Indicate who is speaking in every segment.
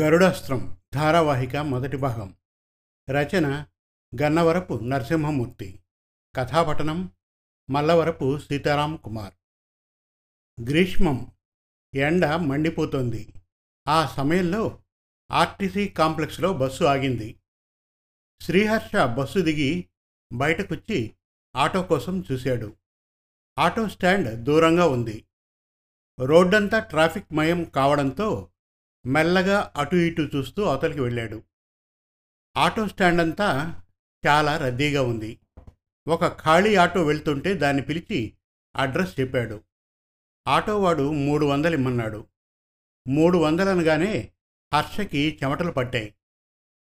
Speaker 1: గరుడాస్త్రం ధారావాహిక మొదటి భాగం. రచన గన్నవరపు నరసింహమూర్తి. కథాపఠనం మల్లవరపు సీతారాం కుమార్. గ్రీష్మం ఎండ మండిపోతోంది. ఆ సమయంలో ఆర్టీసీ కాంప్లెక్స్లో బస్సు ఆగింది. శ్రీహర్ష బస్సు దిగి బయటకొచ్చి ఆటో కోసం చూశాడు. ఆటో స్టాండ్ దూరంగా ఉంది. రోడ్డంతా ట్రాఫిక్ మయం కావడంతో మెల్లగా అటు ఇటు చూస్తూ అవతలికి వెళ్ళాడు. ఆటో స్టాండ్ అంతా చాలా రద్దీగా ఉంది. ఒక ఖాళీ ఆటో వెళ్తుంటే దాన్ని పిలిచి అడ్రస్ చెప్పాడు. ఆటోవాడు మూడు వందలు ఇమ్మన్నాడు. మూడు వందలనగానే హర్షకి చెమటలు పట్టాయి.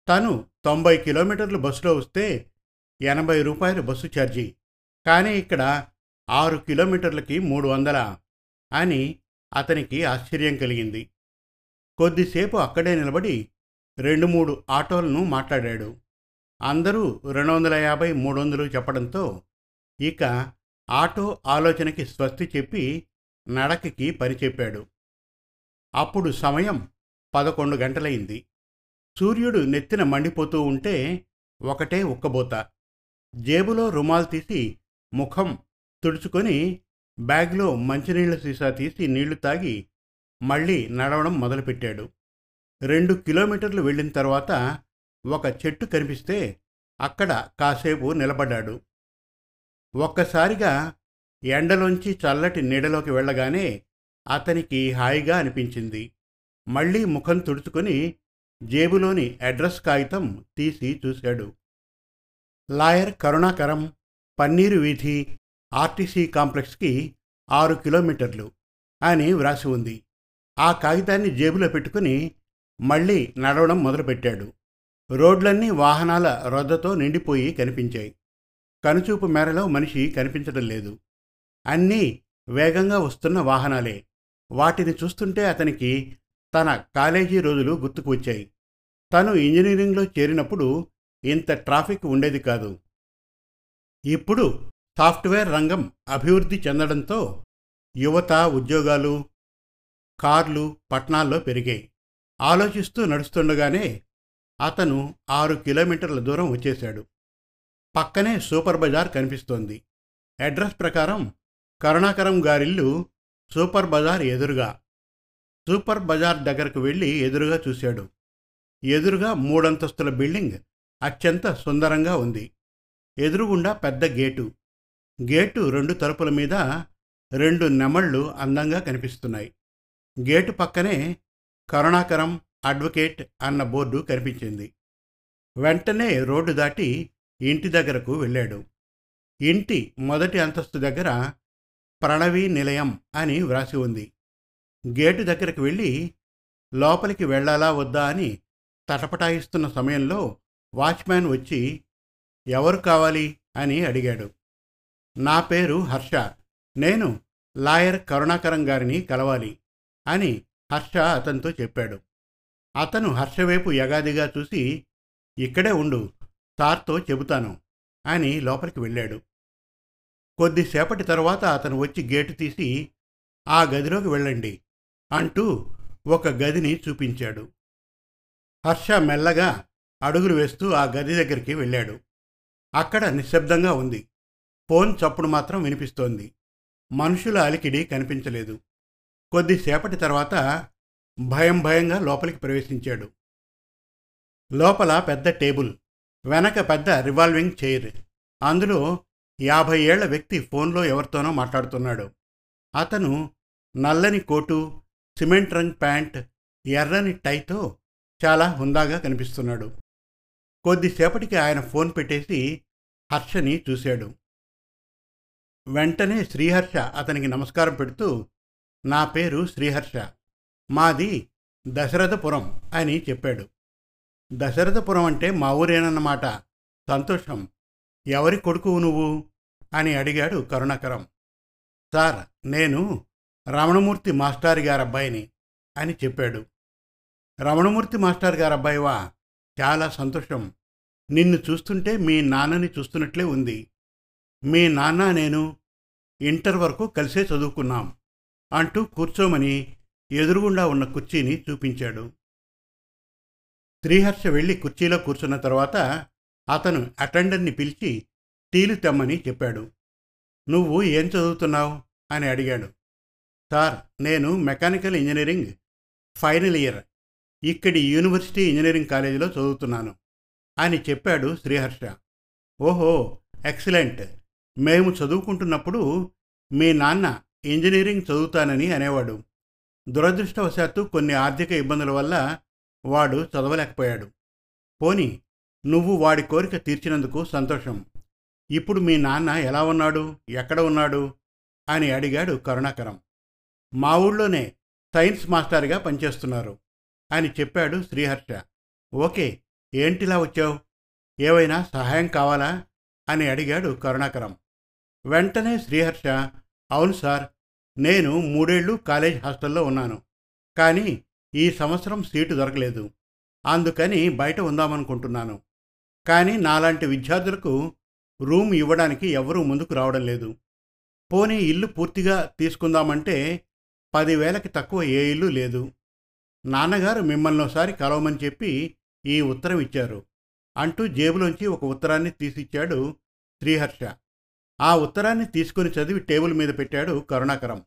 Speaker 1: తను తొంభై కిలోమీటర్లు బస్సులో వస్తే ఎనభై రూపాయలు బస్సు ఛార్జీ. కానీ ఇక్కడ ఆరు కిలోమీటర్లకి మూడు వందల అని అతనికి ఆశ్చర్యం కలిగింది. కొద్దిసేపు అక్కడే నిలబడి రెండు మూడు ఆటోలను మాట్లాడాడు. అందరూ రెండు వందల యాభై మూడు వందలు చెప్పడంతో ఇక ఆటో ఆలోచనకి స్వస్తి చెప్పి నడకకి పరిచెప్పాడు. అప్పుడు సమయం పదకొండు గంటలైంది. సూర్యుడు నెత్తిన మండిపోతూ ఉంటే ఒకటే ఉక్కబోత జేబులో రుమాల్ తీసి ముఖం తుడుచుకొని బ్యాగ్లో మంచినీళ్ళ సీసా తీసి నీళ్ళు తాగి మళ్ళీ నడవడం మొదలుపెట్టాడు. రెండు కిలోమీటర్లు వెళ్ళిన తర్వాత ఒక చెట్టు కనిపిస్తే అక్కడ కాసేపు నిలబడ్డాడు. ఒక్కసారిగా ఎండలోంచి చల్లటి నీడలోకి వెళ్ళగానే అతనికి హాయిగా అనిపించింది. మళ్ళీ ముఖం తుడుచుకొని జేబులోని అడ్రస్ కాగితం తీసి చూశాడు. లాయర్ కరుణాకరం పన్నీరు వీధి ఆర్టీసీ కాంప్లెక్స్కి ఆరు కిలోమీటర్లు అని వ్రాసి ఉంది. ఆ కాగితాన్ని జేబులో పెట్టుకుని మళ్ళీ నడవడం మొదలుపెట్టాడు. రోడ్లన్నీ వాహనాల రొద్దతో నిండిపోయి కనిపించాయి. కనుచూపు మేరలో మనిషి కనిపించడం లేదు. అన్నీ వేగంగా వస్తున్న వాహనాలే. వాటిని చూస్తుంటే అతనికి తన కాలేజీ రోజులు గుర్తుకు వచ్చాయి. తను ఇంజనీరింగ్లో చేరినప్పుడు ఇంత ట్రాఫిక్ ఉండేది కాదు. ఇప్పుడు సాఫ్ట్వేర్ రంగం అభివృద్ధి చెందడంతో యువత ఉద్యోగాలు కార్లు పట్టణాల్లో పెరిగాయి. ఆలోచిస్తూ నడుస్తుండగానే అతను ఆరు కిలోమీటర్ల దూరం వచ్చేశాడు. పక్కనే సూపర్ బజార్ కనిపిస్తోంది. అడ్రస్ ప్రకారం కరుణాకరం గారిల్లు సూపర్ బజార్ ఎదురుగా. సూపర్ బజార్ దగ్గరకు వెళ్ళి ఎదురుగా చూశాడు. ఎదురుగా మూడంతస్తుల బిల్డింగ్ అత్యంత సుందరంగా ఉంది. ఎదురుగుండా పెద్ద గేటు. గేటు రెండు తలుపుల మీద రెండు నెమళ్ళు అందంగా కనిపిస్తున్నాయి. గేటు పక్కనే కరుణాకరం అడ్వకేట్ అన్న బోర్డు కనిపించింది. వెంటనే రోడ్డు దాటి ఇంటి దగ్గరకు వెళ్ళాడు. ఇంటి మొదటి అంతస్తు దగ్గర ప్రణవి నిలయం అని వ్రాసి ఉంది. గేటు దగ్గరకు వెళ్ళి లోపలికి వెళ్ళాలా వద్దా అని తటపటాయిస్తున్న సమయంలో వాచ్మ్యాన్ వచ్చి ఎవరు కావాలి? అని అడిగాడు. నా పేరు హర్ష. నేను లాయర్ కరుణాకరం గారిని కలవాలి అని హర్ష అతనితో చెప్పాడు. అతను హర్షవైపు యగాదిగా చూసి ఇక్కడే ఉండు సార్తో చెబుతాను అని లోపలికి వెళ్ళాడు. కొద్దిసేపటి తర్వాత అతను వచ్చి గేటు తీసి ఆ గదిలోకి వెళ్ళండి అంటూ ఒక గదిని చూపించాడు. హర్ష మెల్లగా అడుగులు వేస్తూ ఆ గది దగ్గరికి వెళ్ళాడు. అక్కడ నిశ్శబ్దంగా ఉంది. ఫోన్ చప్పుడు మాత్రం వినిపిస్తోంది. మనుషుల అలికిడి కనిపించలేదు. కొద్దిసేపటి తర్వాత భయం భయంగా లోపలికి ప్రవేశించాడు. లోపల పెద్ద టేబుల్ వెనక పెద్ద రివాల్వింగ్ చైర్ అందులో యాభై ఏళ్ళ వ్యక్తి ఫోన్లో ఎవరితోనో మాట్లాడుతున్నాడు. అతను నల్లని కోటు సిమెంట్ రంగ్ ప్యాంట్ ఎర్రని టైతో చాలా హుందాగా కనిపిస్తున్నాడు. కొద్దిసేపటికి ఆయన ఫోన్ పెట్టేసి హర్షని చూశాడు. వెంటనే శ్రీహర్ష అతనికి నమస్కారం పెడుతూ నా పేరు శ్రీహర్ష. మాది దశరథపురం అని చెప్పాడు. దశరథపురం అంటే మా ఊరేనన్నమాట. సంతోషం. ఎవరి కొడుకువు నువ్వు? అని అడిగాడు కరుణాకరం. సార్ నేను రమణమూర్తి మాస్టారు గారి అబ్బాయిని అని చెప్పాడు. రమణమూర్తి మాస్టర్ గారి అబ్బాయివా చాలా సంతోషం. నిన్ను చూస్తుంటే మీ నాన్నని చూస్తున్నట్లే ఉంది. మీ నాన్న నేను ఇంటర్ వరకు కలిసే చదువుకున్నాం అంటూ కూర్చోమని ఎదురుగుండా ఉన్న కుర్చీని చూపించాడు. శ్రీహర్ష వెళ్ళి కుర్చీలో కూర్చున్న తర్వాత అతను అటెండర్ని పిలిచి టీలు తెమ్మని చెప్పాడు. నువ్వు ఏం చదువుతున్నావు? అని అడిగాడు. సార్ నేను మెకానికల్ ఇంజనీరింగ్ ఫైనల్ ఇయర్ ఇక్కడి యూనివర్సిటీ ఇంజనీరింగ్ కాలేజీలో చదువుతున్నాను అని చెప్పాడు శ్రీహర్ష. ఓహో ఎక్సలెంట్! మేము చదువుకుంటున్నప్పుడు మీ నాన్న ఇంజనీరింగ్ చదువుతానని అనేవాడు. దురదృష్టవశాత్తు కొన్ని ఆర్థిక ఇబ్బందుల వల్ల వాడు చదవలేకపోయాడు. పోని నువ్వు వాడి కోరిక తీర్చినందుకు సంతోషం. ఇప్పుడు మీ నాన్న ఎలా ఉన్నాడు? ఎక్కడ ఉన్నాడు? అని అడిగాడు కరుణాకరం. మా ఊళ్ళోనే సైన్స్ మాస్టర్గా పనిచేస్తున్నారు అని చెప్పాడు శ్రీహర్ష. ఓకే ఏంటిలా వచ్చావు? ఏవైనా సహాయం కావాలా? అని అడిగాడు కరుణాకరం. వెంటనే శ్రీహర్ష అవును సార్ నేను మూడేళ్ళు కాలేజ్ హాస్టల్లో ఉన్నాను కానీ ఈ సంవత్సరం సీటు దొరకలేదు. అందుకని బయట ఉందామనుకుంటున్నాను. కానీ నాలాంటి విద్యార్థులకు రూమ్ ఇవ్వడానికి ఎవరూ ముందుకు రావడం లేదు. పోనీ ఇల్లు పూర్తిగా తీసుకుందామంటే పదివేలకి తక్కువ ఏ ఇల్లు లేదు. నాన్నగారు మిమ్మల్ని ఒకసారి కలవమని చెప్పి ఈ ఉత్తరం ఇచ్చారు. అంటూ జేబులోంచి ఒక ఉత్తరాన్ని తీసిచ్చాడు శ్రీహర్ష. ఆ ఉత్తరాన్ని తీసుకుని చదివి టేబుల్ మీద పెట్టాడు కరుణాకరం.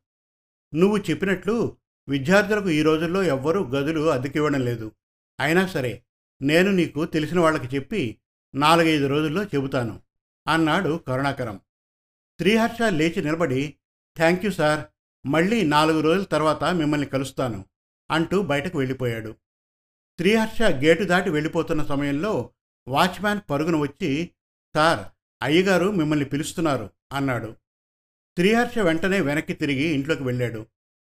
Speaker 1: నువ్వు చెప్పినట్లు విద్యార్థులకు ఈ రోజుల్లో ఎవ్వరూ గదులు అద్దెకివ్వడం లేదు. అయినా సరే నేను నీకు తెలిసిన వాళ్ళకి చెప్పి నాలుగైదు రోజుల్లో చెబుతాను అన్నాడు కరుణాకరం. శ్రీహర్ష లేచి నిలబడి థ్యాంక్ యూ సార్ మళ్ళీ నాలుగు రోజుల తర్వాత మిమ్మల్ని కలుస్తాను అంటూ బయటకు వెళ్ళిపోయాడు. శ్రీహర్ష గేటు దాటి వెళ్ళిపోతున్న సమయంలో వాచ్మ్యాన్ పరుగున వచ్చి సార్ అయ్యగారు మిమ్మల్ని పిలుస్తున్నారు అన్నాడు. త్రిహర్ష వెంటనే వెనక్కి తిరిగి ఇంట్లోకి వెళ్ళాడు.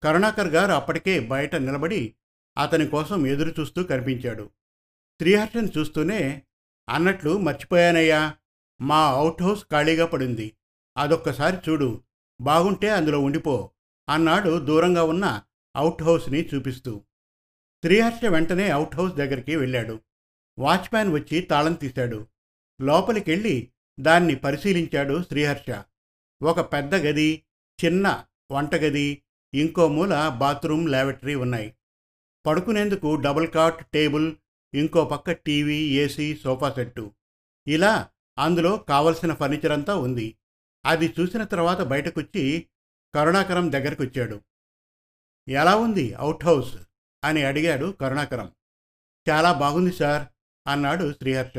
Speaker 1: కరుణాకర్ గారు అప్పటికే బయట నిలబడి అతని కోసం ఎదురు చూస్తూ కనిపించాడు. త్రిహర్షను చూస్తూనే అన్నట్లు మర్చిపోయానయ్యా మా అవుట్ హౌస్ ఖాళీగా పడింది. అదొక్కసారి చూడు బాగుంటే అందులో ఉండిపో అన్నాడు దూరంగా ఉన్న అవుట్ హౌస్ని చూపిస్తూ. త్రిహర్ష వెంటనే అవుట్ హౌస్ దగ్గరికి వెళ్ళాడు. వాచ్మ్యాన్ వచ్చి తాళం తీశాడు. లోపలికెళ్ళి దాన్ని పరిశీలించాడు శ్రీహర్ష. ఒక పెద్ద గది చిన్న వంటగది ఇంకో మూల బాత్రూమ్ లాబెటరీ ఉన్నాయి. పడుకునేందుకు డబుల్ కాట్ టేబుల్ ఇంకో పక్క టీవీ ఏసీ సోఫా సెట్టు. ఇలా అందులో కావలసిన ఫర్నిచర్ అంతా ఉంది. అది చూసిన తర్వాత బయటకొచ్చి కరుణాకరం దగ్గరకొచ్చాడు. ఎలా ఉంది అవుట్ హౌస్? అని అడిగాడు కరుణాకరం. చాలా బాగుంది సార్ అన్నాడు శ్రీహర్ష.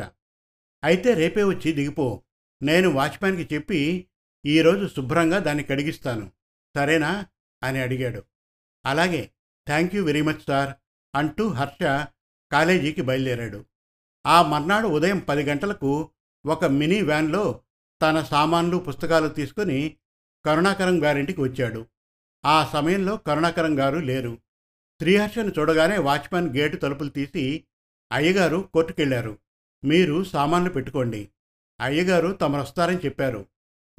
Speaker 1: అయితే రేపే వచ్చి దిగిపో. నేను వాచ్మ్యాన్కి చెప్పి ఈరోజు శుభ్రంగా దాన్ని కడిగిస్తాను. సరేనా? అని అడిగాడు. అలాగే. Thank you very much sir అంటూ హర్ష కాలేజీకి బయలుదేరాడు. ఆ మర్నాడు ఉదయం పది గంటలకు ఒక మినీ వ్యాన్లో తన సామాన్లు పుస్తకాలు తీసుకుని కరుణాకరం గారింటికి వచ్చాడు. ఆ సమయంలో కరుణాకరం గారు లేరు. శ్రీహర్షను చూడగానే వాచ్మెన్ గేటు తలుపులు తీసి అయ్యగారు కోర్టుకెళ్ళారు మీరు సామాన్లు పెట్టుకోండి. అయ్యగారు తమరొస్తారని చెప్పారు.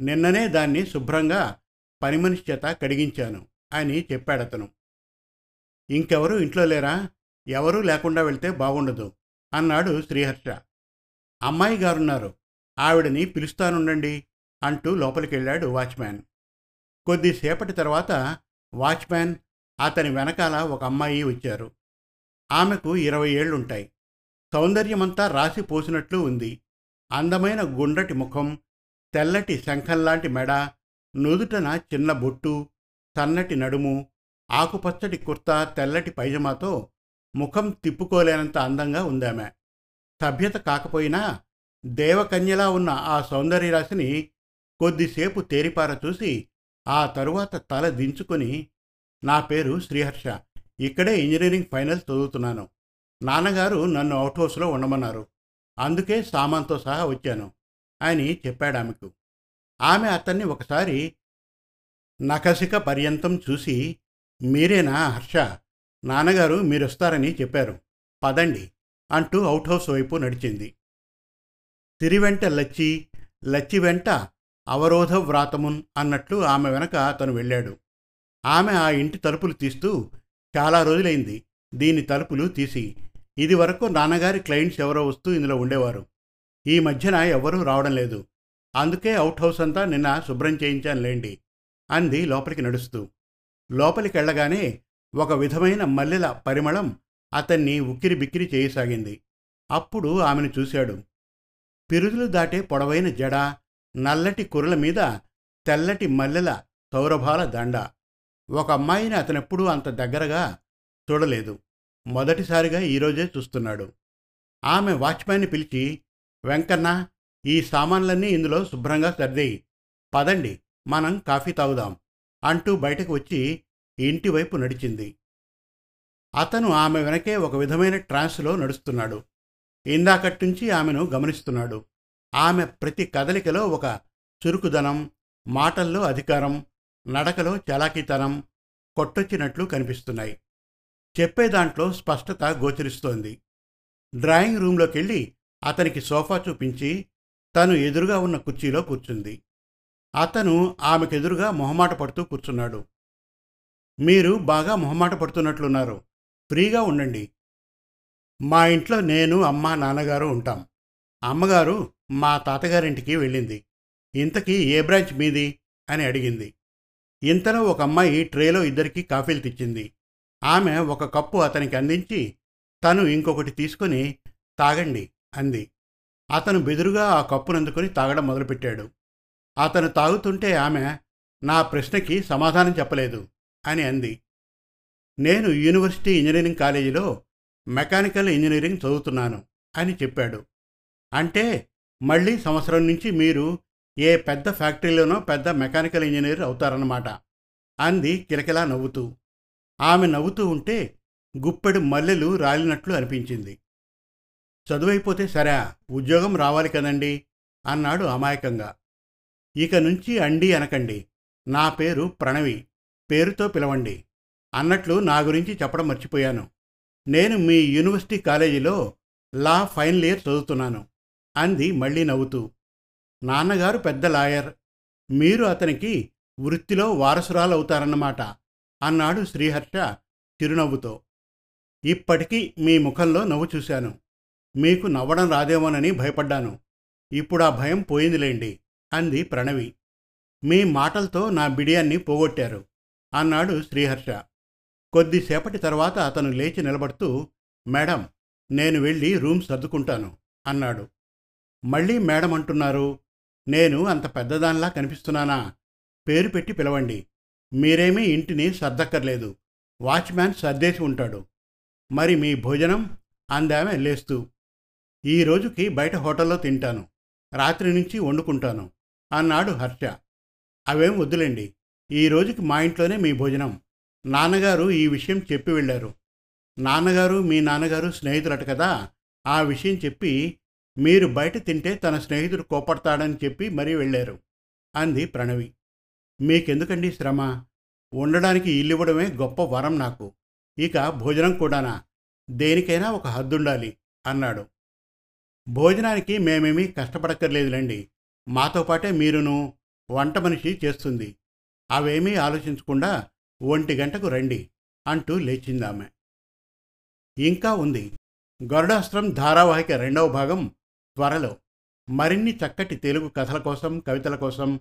Speaker 1: నిన్ననే దాన్ని శుభ్రంగా పని మనిషి చేత కడిగించాను అని చెప్పాడతను. ఇంకెవరూ ఇంట్లో లేరా? ఎవరూ లేకుండా వెళ్తే బాగుండదు అన్నాడు శ్రీహర్ష. అమ్మాయి గారున్నారు. ఆవిడని పిలుస్తానుండండి అంటూ లోపలికెళ్ళాడు వాచ్మ్యాన్. కొద్దిసేపటి తర్వాత వాచ్మ్యాన్ అతని వెనకాల ఒక అమ్మాయి వచ్చారు. ఆమెకు ఇరవై ఏళ్ళుంటాయి సౌందర్యమంతా రాసి పోసినట్లు ఉంది. అందమైన గుండ్రటి ముఖం తెల్లటి శంఖంలాంటి మెడ నుదుటన చిన్న బొట్టు సన్నటి నడుము ఆకుపచ్చటి కుర్తా తెల్లటి పైజమాతో ముఖం తిప్పుకోలేనంత అందంగా ఉందామె. సభ్యత కాకపోయినా దేవకన్యలా ఉన్న ఆ సౌందర్యరాశిని కొద్దిసేపు తేరిపార చూసి ఆ తరువాత తల దించుకొని నా పేరు శ్రీహర్ష ఇక్కడే ఇంజనీరింగ్ ఫైనల్ చదువుతున్నాను. నాన్నగారు నన్ను అవుట్ హౌస్లో ఉండమన్నారు. అందుకే సామాన్తో సహా వచ్చాను. అని చెప్పాడు ఆమెకు. ఆమె అతన్ని ఒకసారి నకసిక పర్యంతం చూసి మీరేనా హర్ష? నాన్నగారు మీరొస్తారని చెప్పారు. పదండి అంటూ అవుట్ హౌస్ వైపు నడిచింది. తిరివెంట లచ్చి లచ్చి వెంట అవరోధ వ్రాతమున్ అన్నట్లు ఆమె వెనక అతను వెళ్ళాడు. ఆమె ఆ ఇంటి తలుపులు తీస్తూ చాలా రోజులైంది. దీని తలుపులు తీసి ఇది వరకు నాన్నగారి క్లయింట్స్ ఎవరో వస్తూ ఇందులో ఉండేవారు. ఈ మధ్యన ఎవరూ రావడం లేదు. అందుకే అవుట్ హౌస్ అంతా నిన్న శుభ్రం చేయించాను లేండి అంది లోపలికి నడుస్తూ. లోపలికి వెళ్ళగానే ఒక విధమైన మల్లెల పరిమళం అతన్ని ఉక్కిరి బిక్కిరి చేయసాగింది. అప్పుడు ఆమెను చూశాడు. పిరుదులు దాటే పొడవైన జడ నల్లటి కుర్రల మీద తెల్లటి మల్లెల సౌరభాల దండ. ఒక అమ్మాయిని అతనెప్పుడూ అంత దగ్గరగా చూడలేదు. మొదటిసారిగా ఈరోజే చూస్తున్నాడు. ఆమె వాచ్మ్యాన్ని పిలిచి వెంకన్న ఈ సామాన్లన్నీ ఇందులో శుభ్రంగా సర్దేయి. పదండి మనం కాఫీ తాగుదాం అంటూ బయటకు వచ్చి ఇంటివైపు నడిచింది. అతను ఆమె వెనకే ఒక విధమైన ట్రాన్స్లో నడుస్తున్నాడు. ఇందాకట్టుంచి ఆమెను గమనిస్తున్నాడు. ఆమె ప్రతి కదలికలో ఒక చురుకుదనం మాటల్లో అధికారం నడకలో చలాకీతనం కొట్టొచ్చినట్లు కనిపిస్తున్నాయి. చెప్పే దాంట్లో స్పష్టత గోచరిస్తోంది. డ్రాయింగ్ రూంలోకెళ్ళి అతనికి సోఫా చూపించి తను ఎదురుగా ఉన్న కుర్చీలో కూర్చుంది. అతను ఆమెకెదురుగా మొహమాట పడుతూ కూర్చున్నాడు. మీరు బాగా మొహమాట పడుతున్నట్లున్నారు. ఫ్రీగా ఉండండి. మా ఇంట్లో నేను అమ్మ నాన్నగారు ఉంటాం. అమ్మగారు మా తాతగారింటికి వెళ్ళింది. ఇంతకీ ఏ బ్రాంచ్ మీది? అని అడిగింది. ఇంతలో ఒక అమ్మాయి ట్రేలో ఇద్దరికి కాఫీలు తెచ్చింది. ఆమె ఒక కప్పు అతనికి అందించి తను ఇంకొకటి తీసుకొని తాగండి అంది. అతను బెదురుగా ఆ కప్పునందుకొని తాగడం మొదలుపెట్టాడు. అతను తాగుతుంటే ఆమె నా ప్రశ్నకి సమాధానం చెప్పలేదు అని అంది. నేను యూనివర్సిటీ ఇంజనీరింగ్ కాలేజీలో మెకానికల్ ఇంజనీరింగ్ చదువుతున్నాను అని చెప్పాడు. అంటే మళ్ళీ సంవత్సరం నుంచి మీరు ఏ పెద్ద ఫ్యాక్టరీలోనో పెద్ద మెకానికల్ ఇంజనీర్ అవుతారన్నమాట అంది కిలకిలా నవ్వుతూ. ఆమె నవ్వుతూ ఉంటే గుప్పెడు మల్లెలు రాలినట్లు అనిపించింది. చదువైపోతే సరే ఉద్యోగం రావాలి కదండి అన్నాడు అమాయకంగా. ఇక నుంచి అండి అనకండి. నా పేరు ప్రణవి పేరుతో పిలవండి. అన్నట్లు నా గురించి చెప్పడం మర్చిపోయాను. నేను మీ యూనివర్సిటీ కాలేజీలో లా ఫైనల్ ఇయర్ చదువుతున్నాను అంది మళ్ళీ నవ్వుతూ. నాన్నగారు పెద్ద లాయర్ మీరు అతనికి వృత్తిలో వారసురాలవుతారన్నమాట. అన్నాడు శ్రీహర్ష చిరునవ్వుతో. ఇప్పటికీ మీ ముఖంలో నవ్వు చూశాను. మీకు నవ్వడం రాదేమోనని భయపడ్డాను. ఇప్పుడు ఆ భయం పోయిందిలేండి అంది ప్రణవి. మీ మాటలతో నా బిడియాన్ని పోగొట్టారు అన్నాడు శ్రీహర్ష. కొద్దిసేపటి తర్వాత అతను లేచి నిలబడుతూ మేడం నేను వెళ్ళి రూమ్ సర్దుకుంటాను అన్నాడు. మళ్ళీ మేడం అంటున్నారు నేను అంత పెద్దదానిలా కనిపిస్తున్నానా? పేరు పెట్టి పిలవండి మీరేమీ ఇంటిని సర్దక్కర్లేదు. వాచ్మ్యాన్ సర్దేసి ఉంటాడు. మరి మీ భోజనం? అందామె లేస్తూ. ఈ రోజుకి బయట హోటల్లో తింటాను. రాత్రి నుంచి వండుకుంటాను అన్నాడు హర్ష. అవేం వద్దులేండి. ఈ రోజుకి మా ఇంట్లోనే మీ భోజనం. నాన్నగారు ఈ విషయం చెప్పి వెళ్ళారు. నాన్నగారు మీ నాన్నగారు స్నేహితులట కదా? ఆ విషయం చెప్పి మీరు బయట తింటే తన స్నేహితుడు కోపడతాడని చెప్పి మరీ వెళ్ళారు అంది ప్రణవి. మీకెందుకండి శ్రమ? ఉండడానికి ఇల్లివ్వడమే గొప్ప వరం నాకు. ఇక భోజనం కూడానా? దేనికైనా ఒక హద్దుండాలి అన్నాడు. భోజనానికి మేమేమీ కష్టపడక్కర్లేదులేండి. మాతో పాటే మీరును వంట మనిషి చేస్తుంది. అవేమీ ఆలోచించకుండా ఒంటి గంటకు రండి అంటూ లేచిందామె. ఇంకా ఉంది. గరుడాస్త్రం ధారావాహిక రెండవ భాగం త్వరలో. మరిన్ని చక్కటి తెలుగు కథల కోసం కవితల కోసం